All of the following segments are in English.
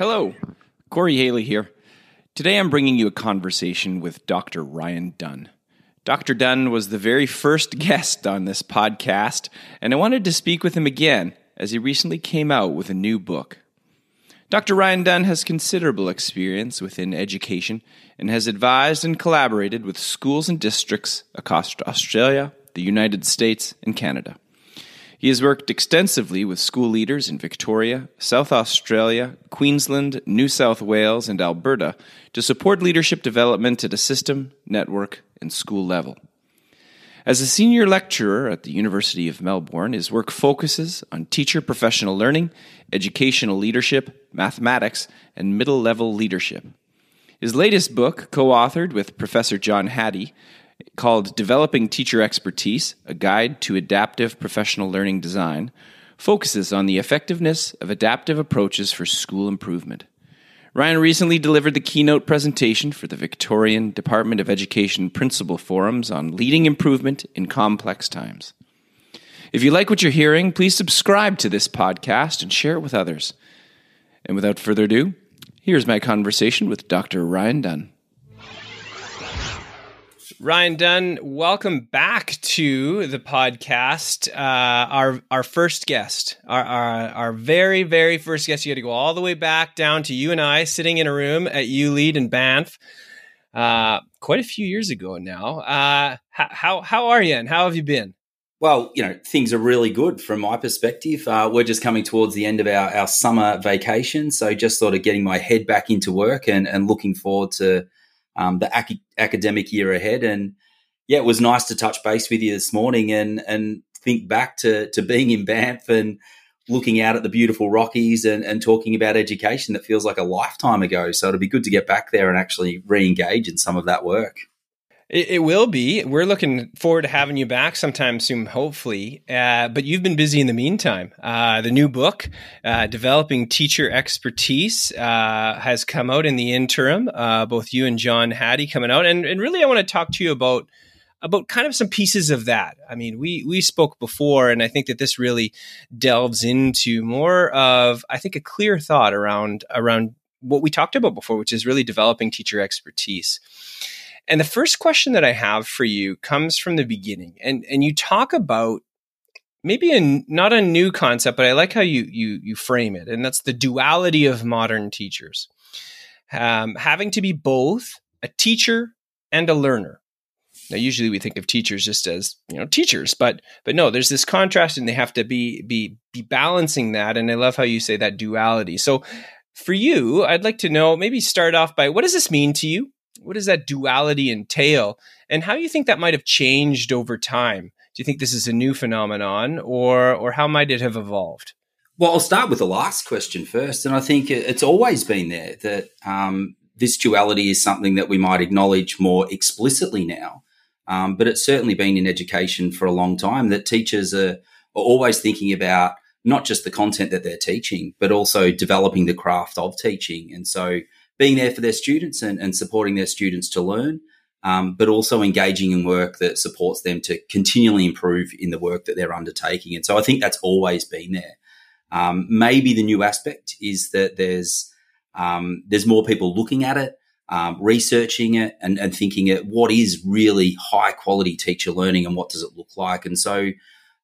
Hello, Corey Haley here. Today I'm bringing you a conversation with Dr. Ryan Dunn. Dr. Dunn was the very first guest on this podcast, and I wanted to speak with him again as he recently came out with a new book. Dr. Ryan Dunn has considerable experience within education and has advised and collaborated with schools and districts across Australia, the United States, and Canada. He has worked extensively with school leaders in Victoria, South Australia, Queensland, New South Wales, and Alberta to support leadership development at a system, network, and school level. As a senior lecturer at the University of Melbourne, his work focuses on teacher professional learning, educational leadership, mathematics, and middle level leadership. His latest book, co authored with Professor John Hattie, called Developing Teacher Expertise A Guide to Adaptive Professional Learning Design, focuses on the effectiveness of adaptive approaches for school improvement. Ryan recently delivered the keynote presentation for the Victorian Department of Education Principal Forums on leading improvement in complex times. If you like what you're hearing, please subscribe to this podcast and share it with others. And without further ado, here's my conversation with Dr. Ryan Dunn. Ryan Dunn, welcome back to the podcast. Uh, our our first guest, our, our, our very very first guest. You had to go all the way back down to you and I sitting in a room at ULEAD in Banff, uh, quite a few years ago now. Uh, how how are you and how have you been? Well, you know, things are really good from my perspective. Uh, we're just coming towards the end of our, our summer vacation. So just sort of getting my head back into work and, and looking forward to um, the ac- academic year ahead. And yeah, it was nice to touch base with you this morning and and think back to to being in Banff and looking out at the beautiful Rockies and, and talking about education that feels like a lifetime ago. So it'll be good to get back there and actually re-engage in some of that work. It, it, will be. We're looking forward to having you back sometime soon, hopefully. Uh, but you've been busy in the meantime. Uh, the new book, uh, Developing Teacher Expertise, uh, has come out in the interim. Uh, both you and John Hattie coming out, and, and really, I want to talk to you about about kind of some pieces of that. I mean, we we spoke before, and I think that this really delves into more of, I think, a clear thought around around what we talked about before, which is really developing teacher expertise. And the first question that I have for you comes from the beginning. And and you talk about maybe a not a new concept, but I like how you you you frame it, and that's the duality of modern teachers, um, having to be both a teacher and a learner. Now, usually we think of teachers just as you know teachers, but but no, there's this contrast, and they have to be be be balancing that. And I love how you say that duality. So, for you, I'd like to know maybe start off by what does this mean to you? What does that duality entail? And how do you think that might have changed over time? Do you think this is a new phenomenon or or how might it have evolved? Well i'll start with the last question first and i think it's always been there that um, this duality is something that we might acknowledge more explicitly now. Um, but it's certainly been in education for a long time that teachers are, are always thinking about not just the content that they're teaching but also developing the craft of teaching. And so being there for their students and, and supporting their students to learn, um, but also engaging in work that supports them to continually improve in the work that they're undertaking. And so I think that's always been there. Um, maybe the new aspect is that there's um, there's more people looking at it, um, researching it, and, and thinking it what is really high quality teacher learning and what does it look like. And so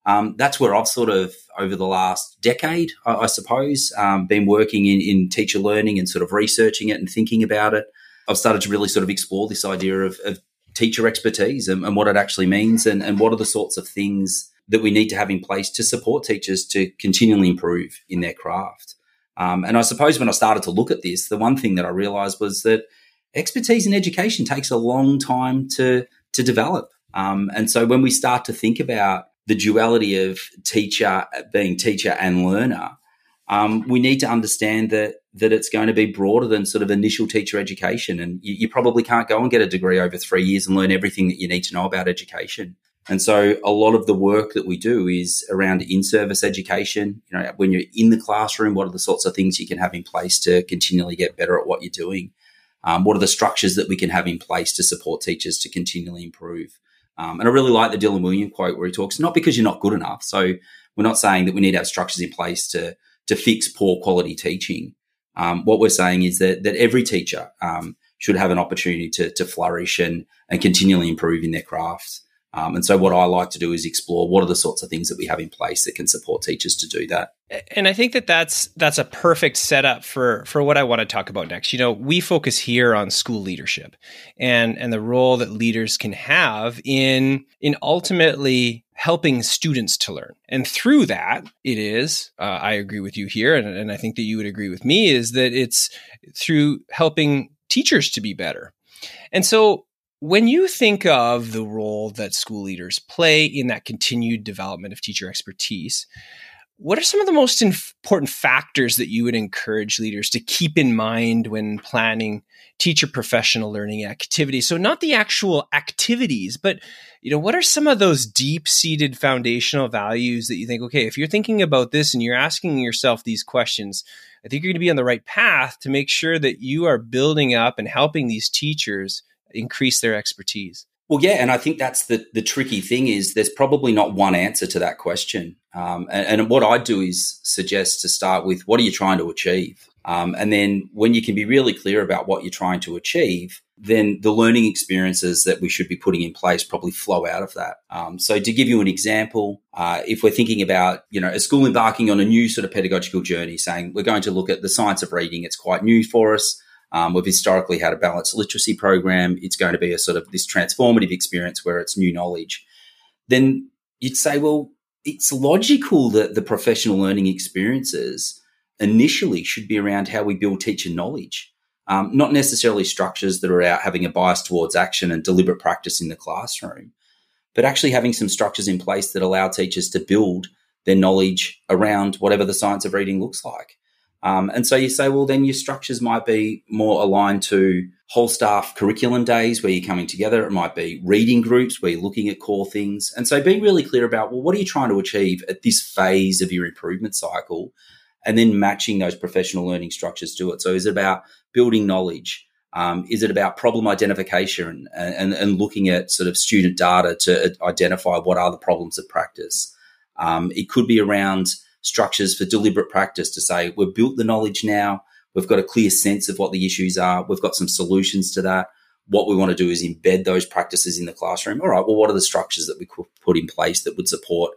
um, that's where I've sort of over the last decade, I, I suppose, um, been working in, in, teacher learning and sort of researching it and thinking about it. I've started to really sort of explore this idea of, of teacher expertise and, and, what it actually means and, and what are the sorts of things that we need to have in place to support teachers to continually improve in their craft. Um, and I suppose when I started to look at this, the one thing that I realized was that expertise in education takes a long time to, to develop. Um, and so when we start to think about the duality of teacher being teacher and learner, um, we need to understand that that it's going to be broader than sort of initial teacher education. And you, you, probably can't go and get a degree over three years and learn everything that you need to know about education. And so a lot of the work that we do is around in-service education. You know, when you're in the classroom, what are the sorts of things you can have in place to continually get better at what you're doing? Um, what are the structures that we can have in place to support teachers to continually improve? Um, and I really like the Dylan Wiliam quote where he talks, not because you're not good enough. So we're not saying that we need to have structures in place to, to fix poor quality teaching. Um, what we're saying is that, that every teacher um, should have an opportunity to, to flourish and, and continually improve in their craft. Um, and so, what I like to do is explore what are the sorts of things that we have in place that can support teachers to do that. And I think that that's that's a perfect setup for for what I want to talk about next. You know, we focus here on school leadership and and the role that leaders can have in in ultimately helping students to learn. And through that, it is, uh, I agree with you here, and, and I think that you would agree with me, is that it's through helping teachers to be better. And so when you think of the role that school leaders play in that continued development of teacher expertise, what are some of the most important factors that you would encourage leaders to keep in mind when planning teacher professional learning activities? So not the actual activities, but you know, what are some of those deep-seated foundational values that you think, okay, if you're thinking about this and you're asking yourself these questions, I think you're going to be on the right path to make sure that you are building up and helping these teachers increase their expertise? Well, yeah, and I think that's the the tricky thing is there's probably not one answer to that question. Um, and, and, what I do is suggest to start with what are you trying to achieve, um, and then when you can be really clear about what you're trying to achieve, then the learning experiences that we should be putting in place probably flow out of that. Um, so, to give you an example, uh, if we're thinking about you know a school embarking on a new sort of pedagogical journey, saying we're going to look at the science of reading, it's quite new for us. Um, we've historically had a balanced literacy program. It's going to be a sort of this transformative experience where it's new knowledge. Then you'd say, well, it's logical that the professional learning experiences initially should be around how we build teacher knowledge, um, not necessarily structures that are out having a bias towards action and deliberate practice in the classroom, but actually having some structures in place that allow teachers to build their knowledge around whatever the science of reading looks like. Um, and so you say, well, then your structures might be more aligned to whole staff curriculum days where you're coming together. It might be reading groups where you're looking at core things. And so being really clear about, well, what are you trying to achieve at this phase of your improvement cycle? And then matching those professional learning structures to it. So is it about building knowledge? Um, is it about problem identification and, and, and, looking at sort of student data to identify what are the problems of practice? Um, it could be around structures for deliberate practice to say, we've built the knowledge now. We've got a clear sense of what the issues are. We've got some solutions to that. What we want to do is embed those practices in the classroom. All right, well, what are the structures that we could put in place that would support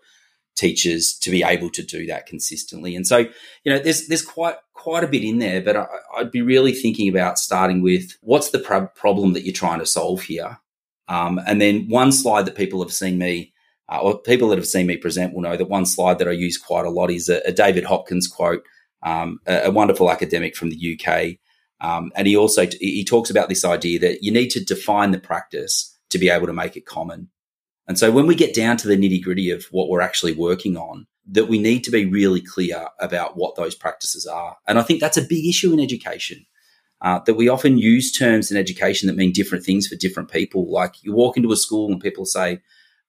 teachers to be able to do that consistently? And so, you know, there's there's quite quite a bit in there, but I, would be really thinking about starting with what's the problem that you're trying to solve here, um, and then one slide that people have seen me uh, or people that have seen me present will know that one slide that I use quite a lot is a, a David Hopkins quote, um, a, a, wonderful academic from the UK. Um, and he also he talks about this idea that you need to define the practice to be able to make it common. And so when we get down to the nitty gritty of what we're actually working on, that we need to be really clear about what those practices are. And I think that's a big issue in education. Uh, that we often use terms in education that mean different things for different people. Like you walk into a school and people say,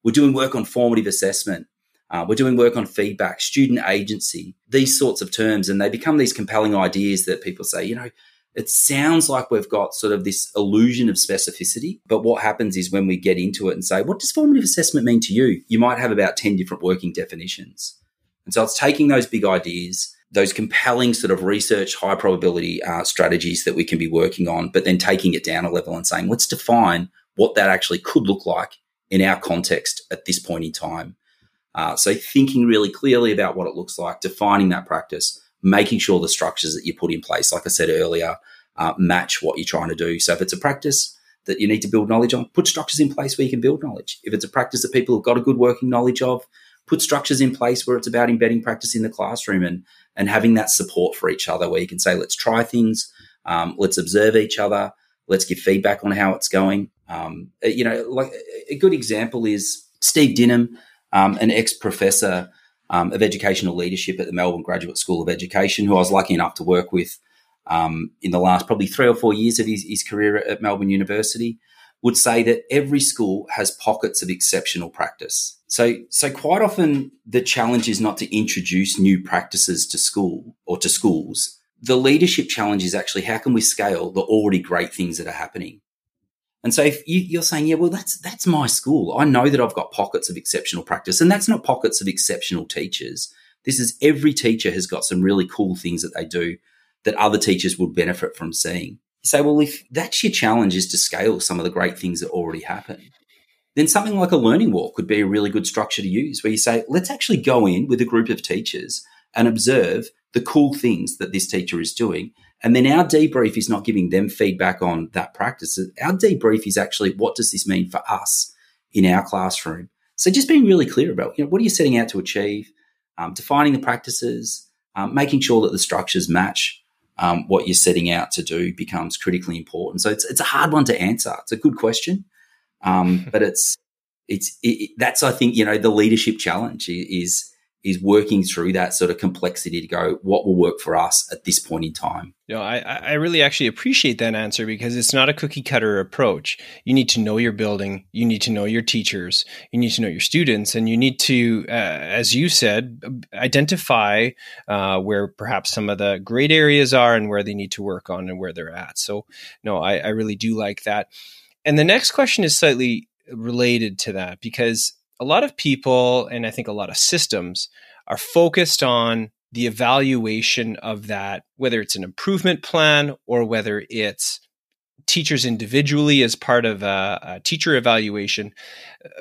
we're doing work on formative assessment. Uh, we're doing work on feedback, student agency, these sorts of terms. And they become these compelling ideas that people say, you know, it sounds like we've got sort of this illusion of specificity. But what happens is when we get into it and say, what does formative assessment mean to you? You might have about 10 different working definitions. And so it's taking those big ideas, those compelling sort of research, high probability uh, strategies that we can be working on, but then taking it down a level and saying, let's define what that actually could look like in our context at this point in time. Uh, so thinking really clearly about what it looks like, defining that practice, making sure the structures that you put in place, like I said earlier, uh, match what you're trying to do. So if it's a practice that you need to build knowledge on, put structures in place where you can build knowledge. If it's a practice that people have got a good working knowledge of, put structures in place where it's about embedding practice in the classroom and and having that support for each other where you can say, let's try things, um, let's observe each other, Let's give feedback on how it's going. Um, uh, you know, like a good example is Steve Dinham, um, an ex professor um, of educational leadership at the Melbourne Graduate School of Education, who I was lucky enough to work with um, in the last probably three or four years of his, his career at Melbourne University, would say that every school has pockets of exceptional practice. So, so quite often the challenge is not to introduce new practices to school or to schools. The leadership challenge is actually how can we scale the already great things that are happening? And so if you, are saying, yeah, well, that's, that's my school. I know that I've got pockets of exceptional practice and that's not pockets of exceptional teachers. This is every teacher has got some really cool things that they do that other teachers would benefit from seeing. You say, well, if that's your challenge is to scale some of the great things that already happen, then something like a learning walk could be a really good structure to use where you say, let's actually go in with a group of teachers and observe the cool things that this teacher is doing and then our debrief is not giving them feedback on that practice. Our debrief is actually what does this mean for us in our classroom? So just being really clear about you know, what are you setting out to achieve, um, defining the practices, um, making sure that the structures match um, what you're setting out to do becomes critically important. So it's, it's a hard one to answer. It's a good question, um, but it's it's it, that's I think you know the leadership challenge is is working through that sort of complexity to go, what will work for us at this point in time? no I, I really actually appreciate that answer because it's not a cookie cutter approach. You need to know your building, you need to know your teachers, you need to know your students, and you need to, uh, as you said, identify uh, where perhaps some of the great areas are and where they need to work on and where they're at. So, no, I, I really do like that. And the next question is slightly related to that because a lot of people, and I think a lot of systems, are focused on the evaluation of that, whether it's an improvement plan or whether it's teachers individually as part of a, a, teacher evaluation.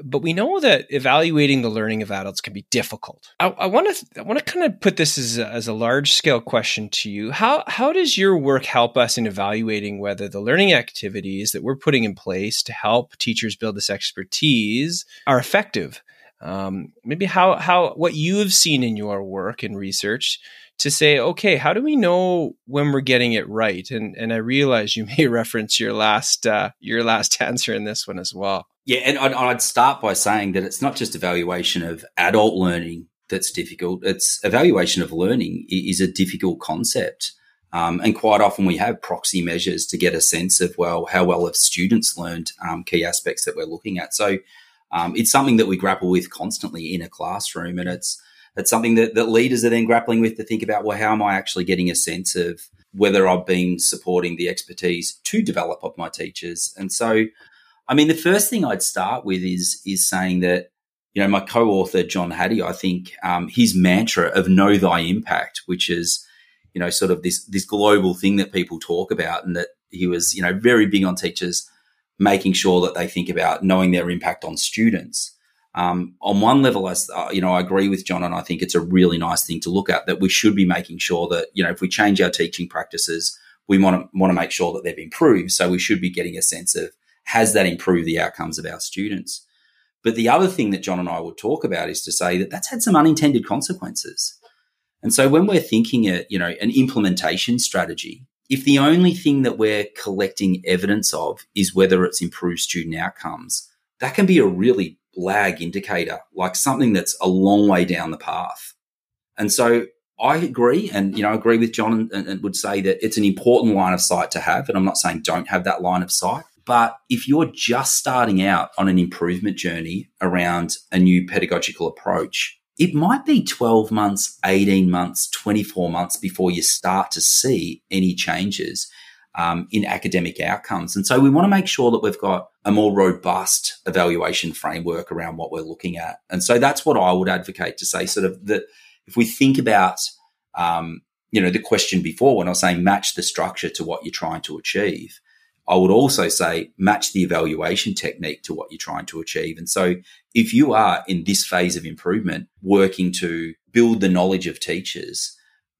But we know that evaluating the learning of adults can be difficult. I want to I want to kind of put this as a, as a large scale question to you. How how does your work help us in evaluating whether the learning activities that we're putting in place to help teachers build this expertise are effective? Um, maybe how how what you have seen in your work and research to say, okay, how do we know when we're getting it right? And and I realize you may reference your last uh, your last answer in this one as well. Yeah, and I'd, I'd start by saying that it's not just evaluation of adult learning that's difficult. It's evaluation of learning is a difficult concept. Um, and quite often we have proxy measures to get a sense of, well, how well have students learned um, key aspects that we're looking at. So um, it's something that we grapple with constantly in a classroom. And it's, it's something that, that leaders are then grappling with to think about, well, how am I actually getting a sense of whether I've been supporting the expertise to develop of my teachers? And so, I mean, the first thing I'd start with is, is saying that, you know, my co-author, John Hattie, I think um, his mantra of know thy impact, which is, you know, sort of this, this global thing that people talk about and that he was, you know, very big on teachers making sure that they think about knowing their impact on students um, on one level, I, uh, you know, I agree with John, and I think it's a really nice thing to look at. That we should be making sure that you know, if we change our teaching practices, we want to want to make sure that they've improved. So we should be getting a sense of has that improved the outcomes of our students. But the other thing that John and I would talk about is to say that that's had some unintended consequences. And so when we're thinking at, you know, an implementation strategy, if the only thing that we're collecting evidence of is whether it's improved student outcomes, that can be a really lag indicator, like something that's a long way down the path. And so I agree, and you know, agree with John, and, and, would say that it's an important line of sight to have. And I'm not saying don't have that line of sight, but if you're just starting out on an improvement journey around a new pedagogical approach, it might be 12 months, 18 months, 24 months before you start to see any changes um, in academic outcomes. And so we want to make sure that we've got a more robust evaluation framework around what we're looking at. And so that's what I would advocate to say sort of that if we think about, um, you know, the question before when I was saying match the structure to what you're trying to achieve, I would also say match the evaluation technique to what you're trying to achieve. And so if you are in this phase of improvement, working to build the knowledge of teachers,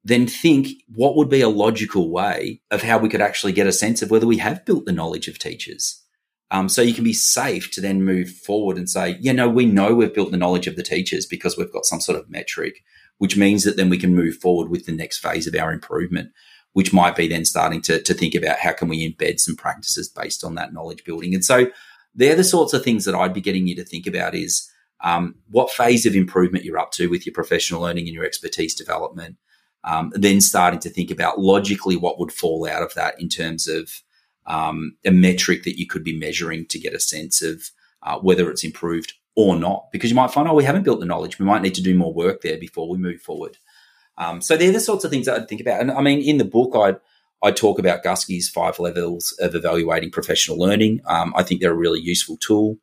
then think what would be a logical way of how we could actually get a sense of whether we have built the knowledge of teachers. Um, so you can be safe to then move forward and say, yeah, no, we know we've built the knowledge of the teachers because we've got some sort of metric, which means that then we can move forward with the next phase of our improvement, which might be then starting to, to think about how can we embed some practices based on that knowledge building. And so they're the sorts of things that I'd be getting you to think about is um, what phase of improvement you're up to with your professional learning and your expertise development. Um, then starting to think about logically what would fall out of that in terms of um, a metric that you could be measuring to get a sense of uh, whether it's improved or not. Because you might find, oh, we haven't built the knowledge. We might need to do more work there before we move forward. Um, so they're the sorts of things that I'd think about. And I mean, in the book, I'd I talk about Guskey's five levels of evaluating professional learning. Um, I think they're a really useful tool.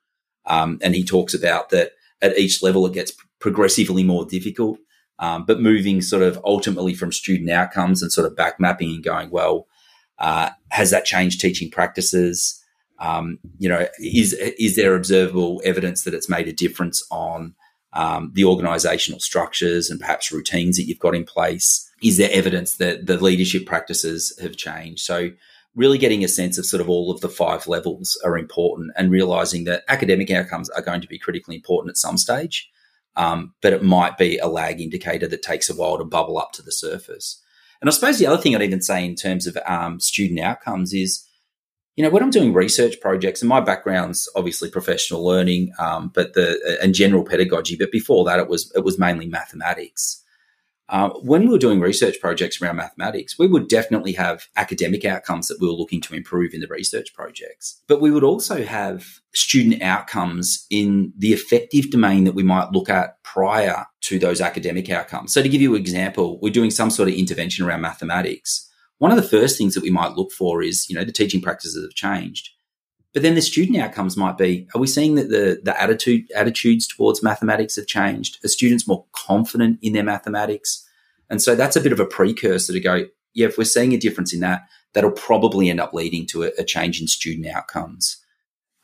Um, and he talks about that at each level, it gets progressively more difficult. Um, but moving sort of ultimately from student outcomes and sort of back mapping and going, well, uh, has that changed teaching practices? Um, you know, is is there observable evidence that it's made a difference on um, the organizational structures and perhaps routines that you've got in place? Is there evidence that the leadership practices have changed? So, really getting a sense of sort of all of the five levels are important and realizing that academic outcomes are going to be critically important at some stage, um, but it might be a lag indicator that takes a while to bubble up to the surface. And I suppose the other thing I'd even say in terms of um, student outcomes is you know, when I'm doing research projects, and my background's obviously professional learning, um, but the and general pedagogy, but before that, it was it was mainly mathematics. Uh, when we were doing research projects around mathematics, we would definitely have academic outcomes that we were looking to improve in the research projects. But we would also have student outcomes in the affective domain that we might look at prior to those academic outcomes. So, to give you an example, we're doing some sort of intervention around mathematics one of the first things that we might look for is, you know, the teaching practices have changed. But then the student outcomes might be, are we seeing that the, the attitude attitudes towards mathematics have changed? Are students more confident in their mathematics? And so that's a bit of a precursor to go, yeah, if we're seeing a difference in that, that'll probably end up leading to a, a change in student outcomes.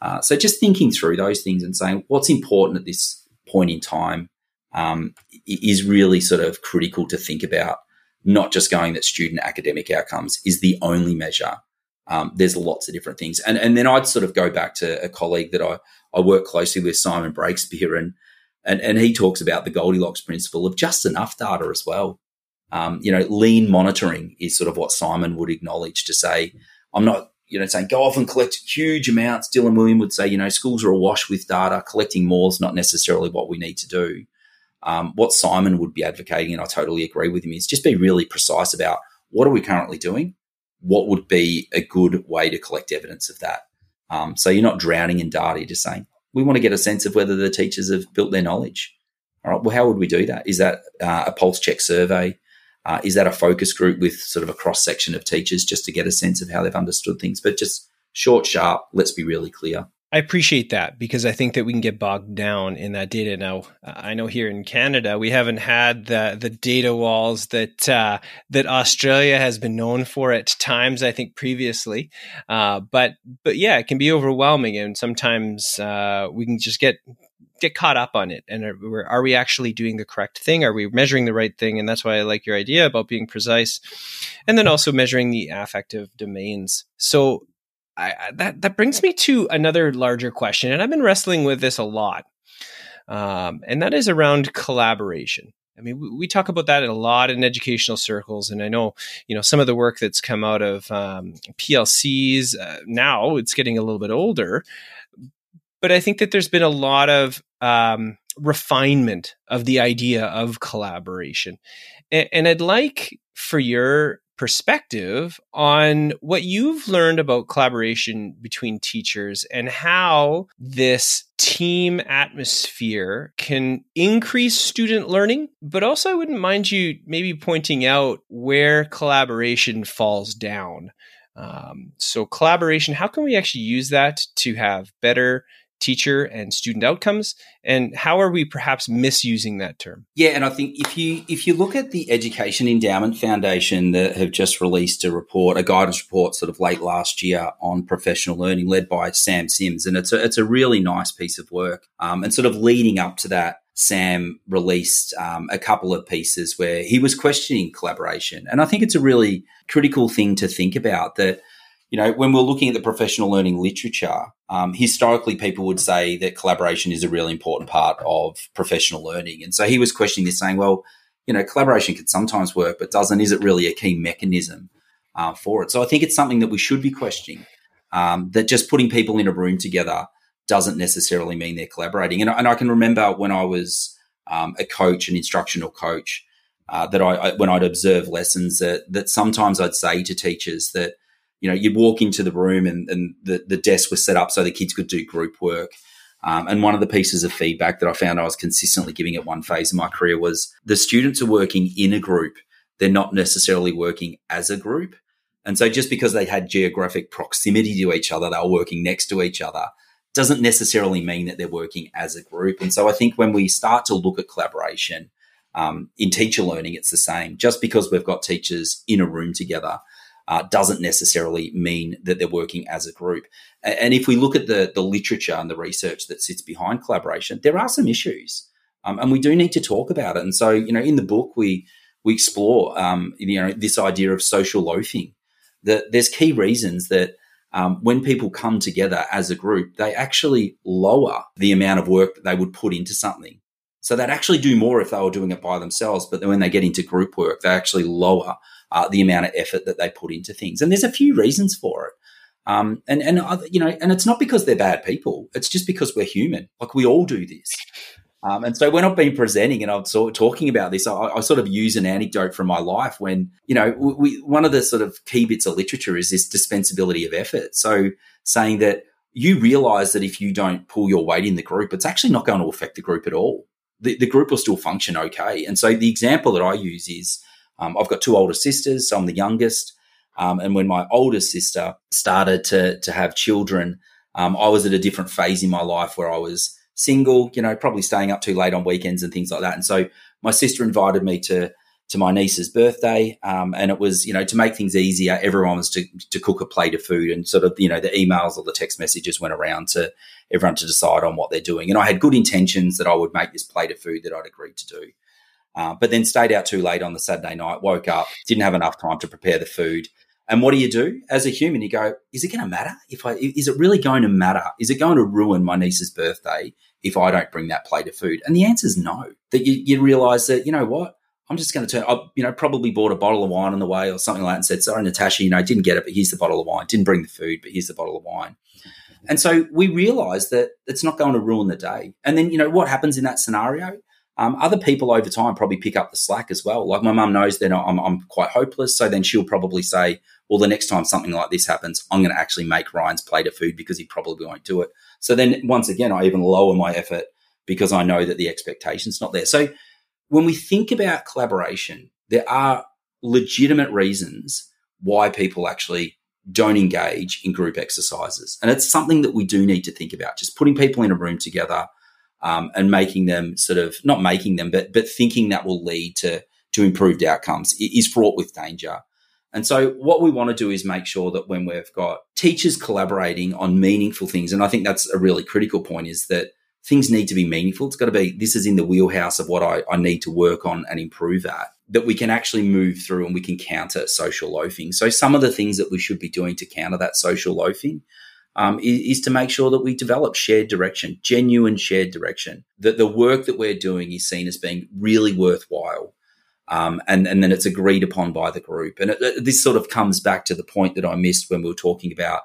Uh, so just thinking through those things and saying what's important at this point in time um, is really sort of critical to think about not just going that student academic outcomes is the only measure. Um, there's lots of different things. And, and then I'd sort of go back to a colleague that I, I work closely with, Simon Breakspear, and, and, and he talks about the Goldilocks principle of just enough data as well. Um, you know, lean monitoring is sort of what Simon would acknowledge to say, I'm not, you know, saying go off and collect huge amounts. Dylan Wiliam would say, you know, schools are awash with data. Collecting more is not necessarily what we need to do. Um, what Simon would be advocating, and I totally agree with him, is just be really precise about what are we currently doing? What would be a good way to collect evidence of that? Um, so you're not drowning in data, you're just saying, we want to get a sense of whether the teachers have built their knowledge. All right, well, how would we do that? Is that uh, a pulse check survey? Uh, is that a focus group with sort of a cross section of teachers just to get a sense of how they've understood things? But just short, sharp, let's be really clear. I appreciate that because I think that we can get bogged down in that data. Now, I know here in Canada we haven't had the the data walls that uh, that Australia has been known for at times. I think previously, uh, but but yeah, it can be overwhelming, and sometimes uh, we can just get get caught up on it. And are, are we actually doing the correct thing? Are we measuring the right thing? And that's why I like your idea about being precise, and then also measuring the affective domains. So I, that that brings me to another larger question, and I've been wrestling with this a lot, um, and that is around collaboration. I mean, we, we, talk about that a lot in educational circles, and I know you know some of the work that's come out of um, PLCs. Uh, now it's getting a little bit older, but I think that there's been a lot of um, refinement of the idea of collaboration, and, and I'd like for your perspective on what you've learned about collaboration between teachers and how this team atmosphere can increase student learning. But also, I wouldn't mind you maybe pointing out where collaboration falls down. Um, so, collaboration, how can we actually use that to have better teacher and student outcomes and how are we perhaps misusing that term yeah and i think if you if you look at the education endowment foundation that have just released a report a guidance report sort of late last year on professional learning led by sam sims and it's a, it's a really nice piece of work um, and sort of leading up to that Sam released um, a couple of pieces where he was questioning collaboration. And I think it's a really critical thing to think about that you know, when we're looking at the professional learning literature, um, historically people would say that collaboration is a really important part of professional learning. And so he was questioning this, saying, well, you know, collaboration can sometimes work, but doesn't, is it really a key mechanism? uh, for it. So I think it's something that we should be questioning. Um, that just putting people in a room together doesn't necessarily mean they're collaborating. And, and I can remember when I was um, a coach, an instructional coach, uh, that I, I, when I'd observe lessons that that sometimes I'd say to teachers that you know you'd walk into the room and, and the the desk was set up so the kids could do group work. Um, and one of the pieces of feedback that I found I was consistently giving at one phase of my career was the students are working in a group; they're not necessarily working as a group. And so, just because they had geographic proximity to each other, they were working next to each other, doesn't necessarily mean that they're working as a group. And so, I think when we start to look at collaboration um, in teacher learning, it's the same. Just because we've got teachers in a room together uh, doesn't necessarily mean that they're working as a group. And if we look at the, the literature and the research that sits behind collaboration, there are some issues. Um, and we do need to talk about it. And so, you know, in the book, we we explore, um, you know, this idea of social loafing. That there's key reasons that um, when people come together as a group, they actually lower the amount of work that they would put into something. So they'd actually do more if they were doing it by themselves. But then when they get into group work, they actually lower uh, the amount of effort that they put into things. And there's a few reasons for it. Um, and and uh, you know, and it's not because they're bad people. It's just because we're human. Like we all do this. Um, and so when I've been presenting and I'm sort of talking about this, I, I, sort of use an anecdote from my life when, you know, we, one of the sort of key bits of literature is this dispensability of effort. So saying that you realize that if you don't pull your weight in the group, it's actually not going to affect the group at all the, the group will still function okay. And so the example that I use is um, I've got two older sisters, so I'm the youngest. Um, and when my older sister started to, to have children, um, I was at a different phase in my life where I was single, you know, probably staying up too late on weekends and things like that. And so my sister invited me to to my niece's birthday, um, and it was you know to make things easier, everyone was to to cook a plate of food, and sort of you know the emails or the text messages went around to everyone to decide on what they're doing. And I had good intentions that I would make this plate of food that I'd agreed to do, uh, but then stayed out too late on the Saturday night, woke up, didn't have enough time to prepare the food. And what do you do as a human? You go, is it going to matter if I? Is it really going to matter? Is it going to ruin my niece's birthday if I don't bring that plate of food? And the answer is no. That you, you realize that you know what I'm just going to turn. I, you know, probably bought a bottle of wine on the way or something like that, and said, "Sorry, Natasha, you know, didn't get it, but here's the bottle of wine. Didn't bring the food, but here's the bottle of wine." And so we realize that it's not going to ruin the day. And then you know what happens in that scenario? Um, other people over time probably pick up the slack as well. Like my mum knows that I'm, I'm quite hopeless, so then she'll probably say, "Well, the next time something like this happens, I'm going to actually make Ryan's plate of food because he probably won't do it." So then once again, I even lower my effort because I know that the expectation's not there. So when we think about collaboration, there are legitimate reasons why people actually don't engage in group exercises. And it's something that we do need to think about. Just putting people in a room together um, and making them sort of not making them, but but thinking that will lead to to improved outcomes is fraught with danger. And so what we want to do is make sure that when we've got teachers collaborating on meaningful things, and I think that's a really critical point, is that things need to be meaningful. It's got to be, this is in the wheelhouse of what I, I need to work on and improve at, that we can actually move through and we can counter social loafing. So, some of the things that we should be doing to counter that social loafing um, is, is, to make sure that we develop shared direction, genuine shared direction, that the work that we're doing is seen as being really worthwhile. Um, and, and then it's agreed upon by the group. And it, it, this sort of comes back to the point that I missed when we were talking about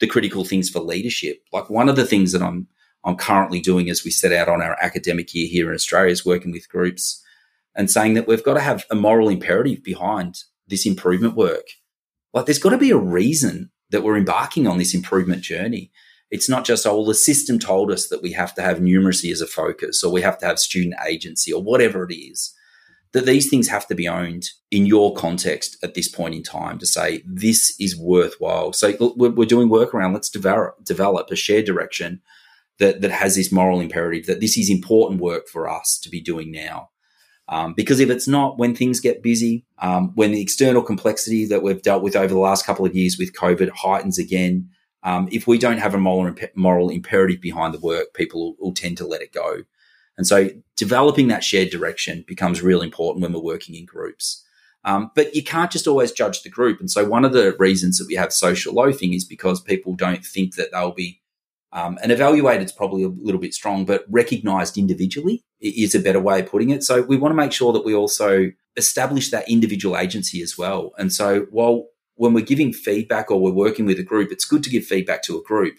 the critical things for leadership. Like one of the things that I'm I'm currently doing as we set out on our academic year here in Australia is working with groups and saying that we've got to have a moral imperative behind this improvement work. Like there's got to be a reason that we're embarking on this improvement journey. It's not just, oh, well, the system told us that we have to have numeracy as a focus or we have to have student agency or whatever it is. That these things have to be owned in your context at this point in time to say this is worthwhile. So we're doing work around let's develop, develop a shared direction that that has this moral imperative that this is important work for us to be doing now. Um, because if it's not, when things get busy, um, when the external complexity that we've dealt with over the last couple of years with COVID heightens again, um, if we don't have a moral, moral imperative behind the work, people will, will, tend to let it go. And so developing that shared direction becomes real important when we're working in groups. Um, but you can't just always judge the group. And so one of the reasons that we have social loafing is because people don't think that they'll be um, and evaluated is probably a little bit strong, but recognized individually is a better way of putting it. So we want to make sure that we also establish that individual agency as well. And so while when we're giving feedback or we're working with a group, it's good to give feedback to a group,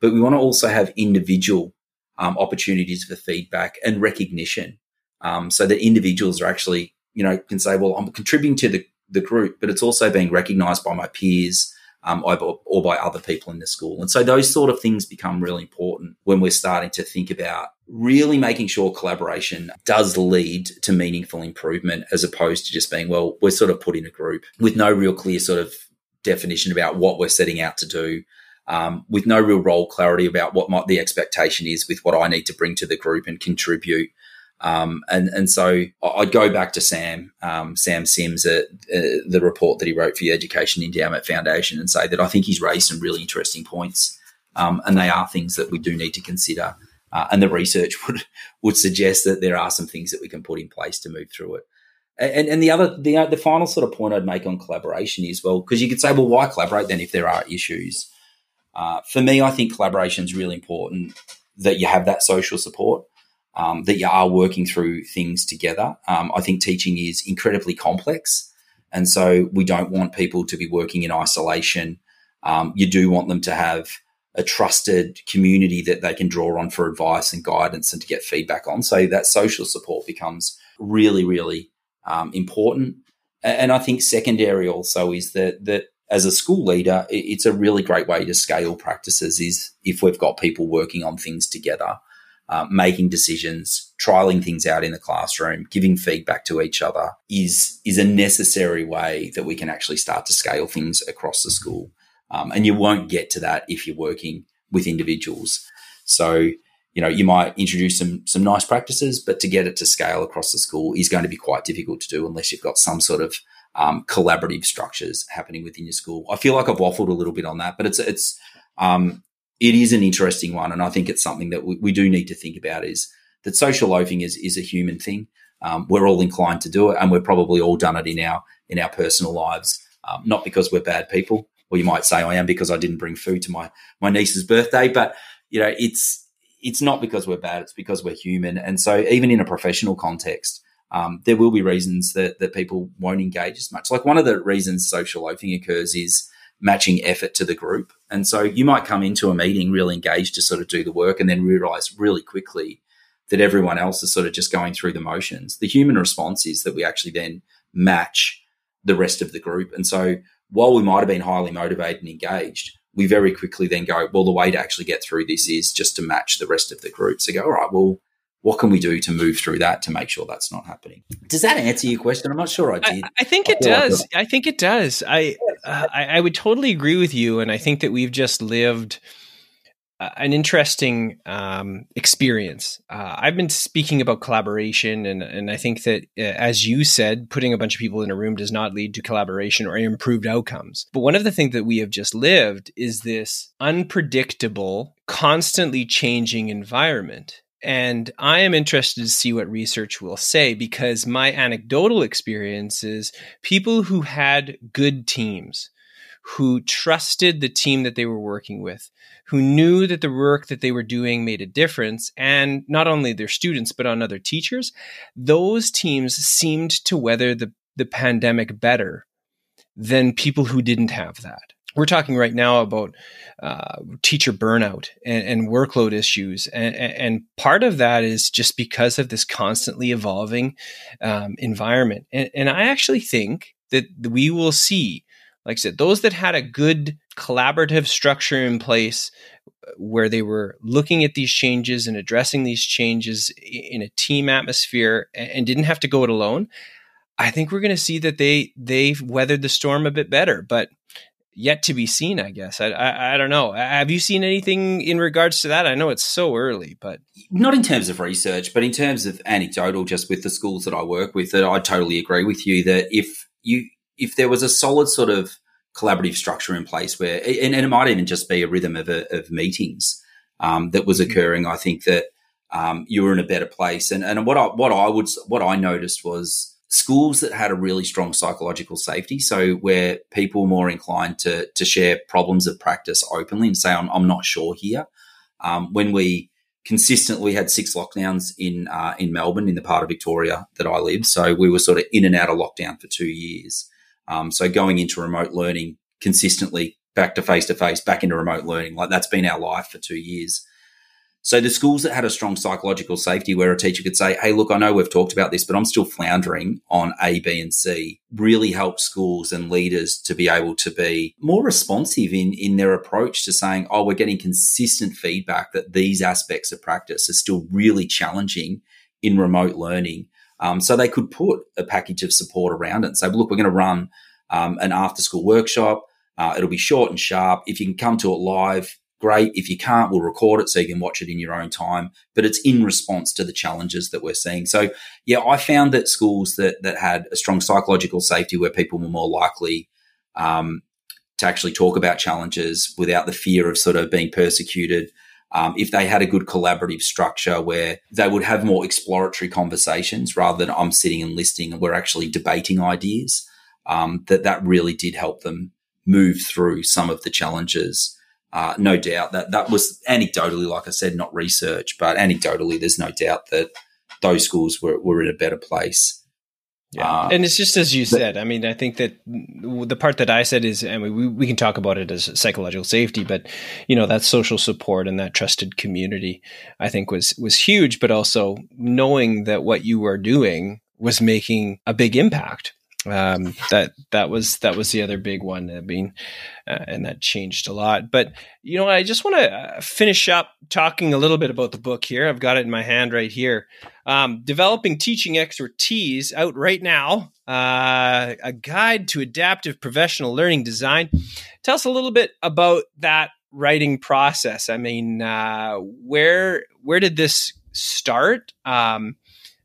but we want to also have individual um, opportunities for feedback and recognition, um, so that individuals are actually, you know, can say, "Well, I'm contributing to the the group, but it's also being recognised by my peers." Um, or, by other people in the school. And so those sort of things become really important when we're starting to think about really making sure collaboration does lead to meaningful improvement as opposed to just being, well, we're sort of put in a group with no real clear sort of definition about what we're setting out to do. Um, with no real role clarity about what the expectation is with what I need to bring to the group and contribute. Um, and and so I'd go back to Sam um, Sam Sims, uh, uh, the report that he wrote for the Education Endowment Foundation, and say that I think he's raised some really interesting points, um, and they are things that we do need to consider. Uh, and the research would would suggest that there are some things that we can put in place to move through it. And, and the other, the, the final sort of point I'd make on collaboration is well, because you could say, well, why collaborate then if there are issues? Uh, for me, I think collaboration is really important that you have that social support, um, that you are working through things together. Um, I think teaching is incredibly complex. And so we don't want people to be working in isolation. Um, you do want them to have a trusted community that they can draw on for advice and guidance and to get feedback on. So that social support becomes really, really um, important. And I think secondary also is that that as a school leader, it's a really great way to scale practices. Is if we've got people working on things together, uh, making decisions, trialing things out in the classroom, giving feedback to each other is is a necessary way that we can actually start to scale things across the school. Um, and you won't get to that if you're working with individuals. So, you know, you might introduce some some nice practices, but to get it to scale across the school is going to be quite difficult to do unless you've got some sort of um, collaborative structures happening within your school. I feel like I've waffled a little bit on that, but it's it's um, it is an interesting one, and I think it's something that we, we do need to think about. Is that social loafing is is a human thing. Um, we're all inclined to do it, and we've probably all done it in our in our personal lives. Um, not because we're bad people, or you might say I am because I didn't bring food to my my niece's birthday. But you know, it's it's not because we're bad; it's because we're human. And so, even in a professional context, um, there will be reasons that that people won't engage as much. Like one of the reasons social loafing occurs is matching effort to the group. And so you might come into a meeting really engaged to sort of do the work and then realize really quickly that everyone else is sort of just going through the motions. The human response is that we actually then match the rest of the group. And so while we might have been highly motivated and engaged, we very quickly then go, well, the way to actually get through this is just to match the rest of the group. So go, all right, well, what can we do to move through that to make sure that's not happening? Does that answer your question? I'm not sure I did. I, I think it I does. Like I think it does. I, uh, I I would totally agree with you, and I think that we've just lived an interesting um, experience. Uh, I've been speaking about collaboration, and and I think that, uh, as you said, putting a bunch of people in a room does not lead to collaboration or improved outcomes. But one of the things that we have just lived is this unpredictable, constantly changing environment. And I am interested to see what research will say because my anecdotal experience is people who had good teams, who trusted the team that they were working with, who knew that the work that they were doing made a difference, and not only their students, but on other teachers, those teams seemed to weather the, the pandemic better than people who didn't have that. We're talking right now about uh, teacher burnout and, and workload issues. And, and, part of that is just because of this constantly evolving um, environment. And, and I actually think that we will see like I said, those that had a good collaborative structure in place uh, where they were looking at these changes and addressing these changes in a team atmosphere and didn't have to go it alone, I think we're going to see that they they've weathered the storm a bit better. But yet to be seen, I guess. I, I, I don't know. Have you seen anything in regards to that? I know it's so early, but not in terms of research, but in terms of anecdotal, just with the schools that I work with, that I totally agree with you that if you if there was a solid sort of collaborative structure in place where, and, and it might even just be a rhythm of, a, of meetings um, that was mm-hmm. occurring, I think that um, you were in a better place. And, and what I, what I would, what I noticed was schools that had a really strong psychological safety. So where people were more inclined to, to share problems of practice openly and say, I'm, I'm not sure here. Um, when we, consistently had six lockdowns in uh, in Melbourne, in the part of Victoria that I live. So we were sort of in and out of lockdown for two years. Um, so going into remote learning consistently back to face to face, back into remote learning. Like that's been our life for two years. So the schools that had a strong psychological safety where a teacher could say, Hey, look, I know we've talked about this, but I'm still floundering on A, B, and C really helped schools and leaders to be able to be more responsive in, in their approach to saying, Oh, we're getting consistent feedback that these aspects of practice are still really challenging in remote learning. Um, so they could put a package of support around it and say, look, we're going to run um, an after school workshop. Uh, it'll be short and sharp. If you can come to it live, great. If you can't, we'll record it so you can watch it in your own time. But it's in response to the challenges that we're seeing. So yeah, I found that schools that that had a strong psychological safety where people were more likely um, to actually talk about challenges without the fear of sort of being persecuted. Um, if they had a good collaborative structure where they would have more exploratory conversations rather than I'm sitting and listening and we're actually debating ideas, um, that that really did help them move through some of the challenges. Uh, no doubt that that was anecdotally, like I said, not research, but anecdotally, there's no doubt that those schools were, were in a better place. Yeah. Uh, and it's just as you said. I mean, I think that the part that I said is, and we, we can talk about it as psychological safety, but you know, that social support and that trusted community, I think was was huge. But also knowing that what you were doing was making a big impact um, that that was that was the other big one. I mean, uh, and that changed a lot. But you know, I just want to uh, finish up talking a little bit about the book here. I've got it in my hand right here. Um, Developing teaching expertise out right now. Uh, a guide to adaptive professional learning design. Tell us a little bit about that writing process. I mean, uh, where where did this start? Um,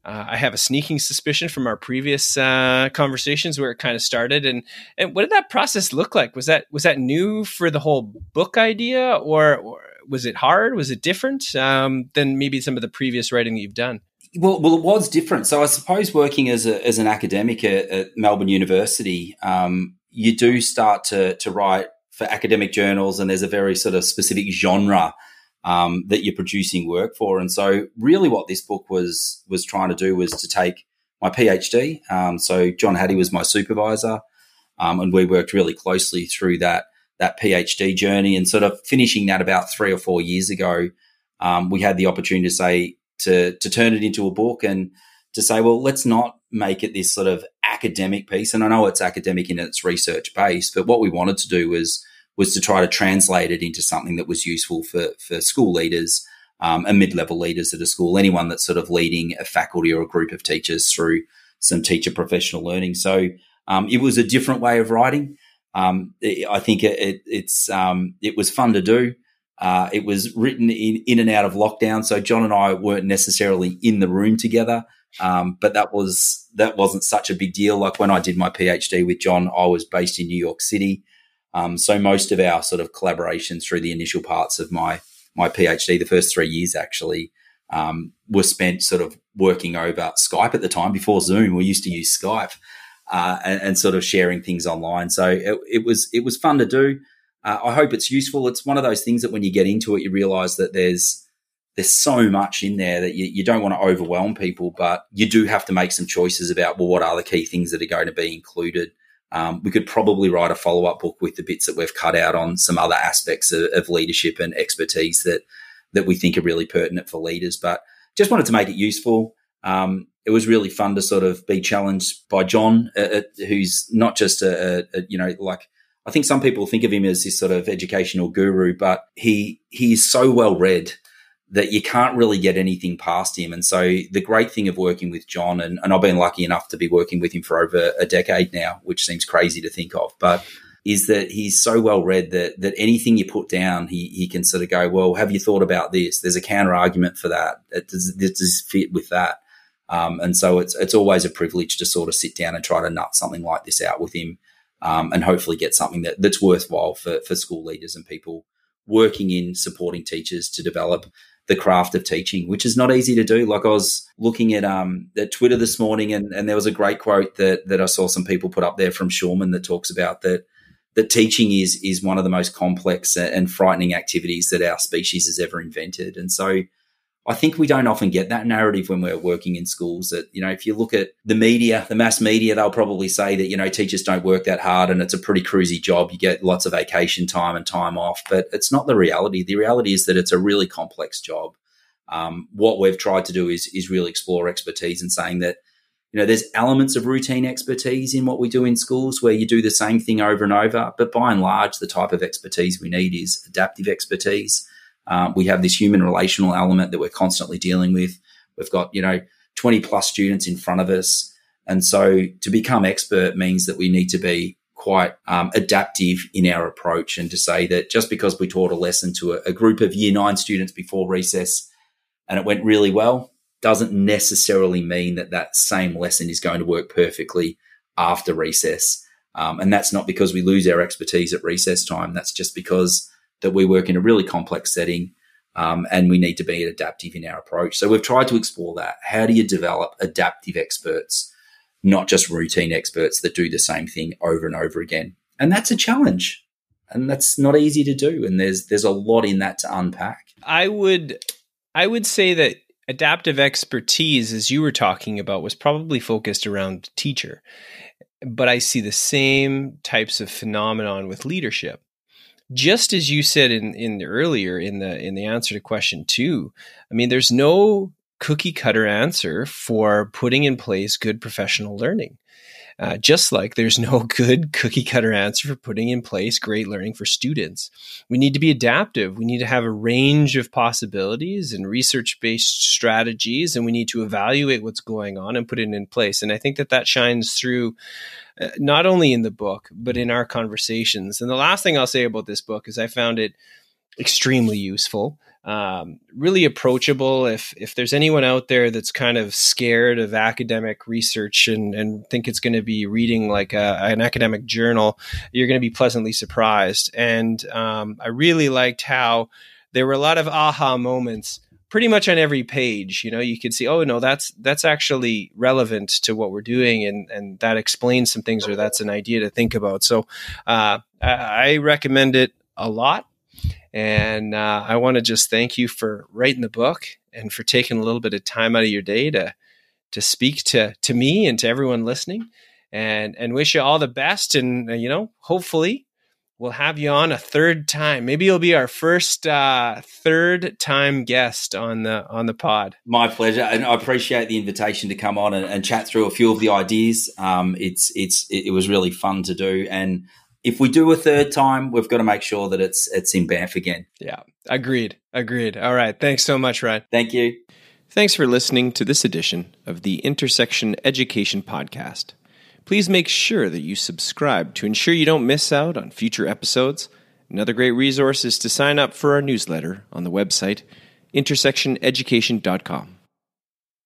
uh, I have a sneaking suspicion from our previous uh, conversations where it kind of started. And and what did that process look like? Was that was that new for the whole book idea, or, or was it hard? Was it different um, than maybe some of the previous writing that you've done? Well, well, it was different. So I suppose working as a, as an academic at, at Melbourne University, um, you do start to to write for academic journals, and there's a very sort of specific genre um, that you're producing work for. And so, really, what this book was was trying to do was to take my PhD. Um, so, John Hattie was my supervisor, um, and we worked really closely through that that PhD journey. And sort of finishing that about three or four years ago, um, we had the opportunity to say to to turn it into a book and to say, well, let's not make it this sort of academic piece. And I know it's academic in its research base, but what we wanted to do was was to try to translate it into something that was useful for, for school leaders um, and mid-level leaders at a school, anyone that's sort of leading a faculty or a group of teachers through some teacher professional learning. So um, it was a different way of writing. Um, it, I think it, it it's um, it was fun to do. Uh, it was written in, in and out of lockdown, so John and I weren't necessarily in the room together. Um, but that was that wasn't such a big deal. Like when I did my PhD with John, I was based in New York City. Um, so most of our sort of collaborations through the initial parts of my my PhD, the first three years actually, um, were spent sort of working over Skype at the time. Before Zoom, we used to use Skype uh, and, and, sort of sharing things online. So it, it was it was fun to do. Uh, I hope it's useful. It's one of those things that when you get into it, you realize that there's there's so much in there that you, you don't want to overwhelm people, but you do have to make some choices about well, what are the key things that are going to be included. Um, we could probably write a follow up book with the bits that we've cut out on some other aspects of, of, leadership and expertise that that we think are really pertinent for leaders. But just wanted to make it useful. Um, it was really fun to sort of be challenged by John, uh, uh, who's not just a, a, a, you know like I think some people think of him as this sort of educational guru, but he he is so well read that you can't really get anything past him. And so the great thing of working with John, and, and I've been lucky enough to be working with him for over a decade now, which seems crazy to think of, but is that he's so well read that that anything you put down, he he can sort of go, well, have you thought about this? There's a counter argument for that. It does, this fit with that. Um, and so it's it's always a privilege to sort of sit down and try to nut something like this out with him, um, and hopefully get something that, that's worthwhile for for school leaders and people working in supporting teachers to develop the craft of teaching, which is not easy to do. Like I was looking at um at Twitter this morning, and, and there was a great quote that that I saw some people put up there from Shulman that talks about that that teaching is is one of the most complex and frightening activities that our species has ever invented. And so I think we don't often get that narrative when we're working in schools that, you know, if you look at the media, the mass media, they'll probably say that, you know, teachers don't work that hard and it's a pretty cruisy job. You get lots of vacation time and time off, but it's not the reality. The reality is that it's a really complex job. Um, what we've tried to do is, is really explore expertise and saying that, you know, there's elements of routine expertise in what we do in schools where you do the same thing over and over. But by and large, the type of expertise we need is adaptive expertise um, we have this human relational element that we're constantly dealing with. We've got, you know, 20 plus students in front of us. And so to become expert means that we need to be quite um, adaptive in our approach and to say that just because we taught a lesson to a, a group of year nine students before recess and it went really well doesn't necessarily mean that that same lesson is going to work perfectly after recess. Um, and that's not because we lose our expertise at recess time. That's just because that we work in a really complex setting um, and we need to be adaptive in our approach. So we've tried to explore that. How do you develop adaptive experts, not just routine experts that do the same thing over and over again? And that's a challenge. And that's not easy to do. And there's there's a lot in that to unpack. I would I would say that adaptive expertise, as you were talking about, was probably focused around teacher. But I see the same types of phenomenon with leadership just as you said in in the earlier in the in the answer to question two i mean there's no cookie cutter answer for putting in place good professional learning uh, just like there's no good cookie cutter answer for putting in place great learning for students. We need to be adaptive. We need to have a range of possibilities and research based strategies, and we need to evaluate what's going on and put it in place. And I think that that shines through uh, not only in the book, but in our conversations. And the last thing I'll say about this book is I found it extremely useful um, really approachable. If if there's anyone out there that's kind of scared of academic research and, and think it's going to be reading like a, an academic journal, you're going to be pleasantly surprised. And um, I really liked how there were a lot of aha moments pretty much on every page you know you could see oh no that's that's actually relevant to what we're doing and and that explains some things or that's an idea to think about so uh, I, I recommend it a lot and uh, I want to just thank you for writing the book and for taking a little bit of time out of your day to to speak to to me and to everyone listening. And and wish you all the best. And uh, you know, hopefully, we'll have you on a third time. Maybe you'll be our first uh, third time guest on the on the pod. My pleasure, and I appreciate the invitation to come on and, and chat through a few of the ideas. Um, it's it's it was really fun to do, and if we do a third time, we've got to make sure that it's it's in Banff again. Yeah, agreed, agreed. All right, thanks so much, Ryan. Thank you. Thanks for listening to this edition of the Intersection Education Podcast. Please make sure that you subscribe to ensure you don't miss out on future episodes. Another great resource is to sign up for our newsletter on the website intersectioneducation.com.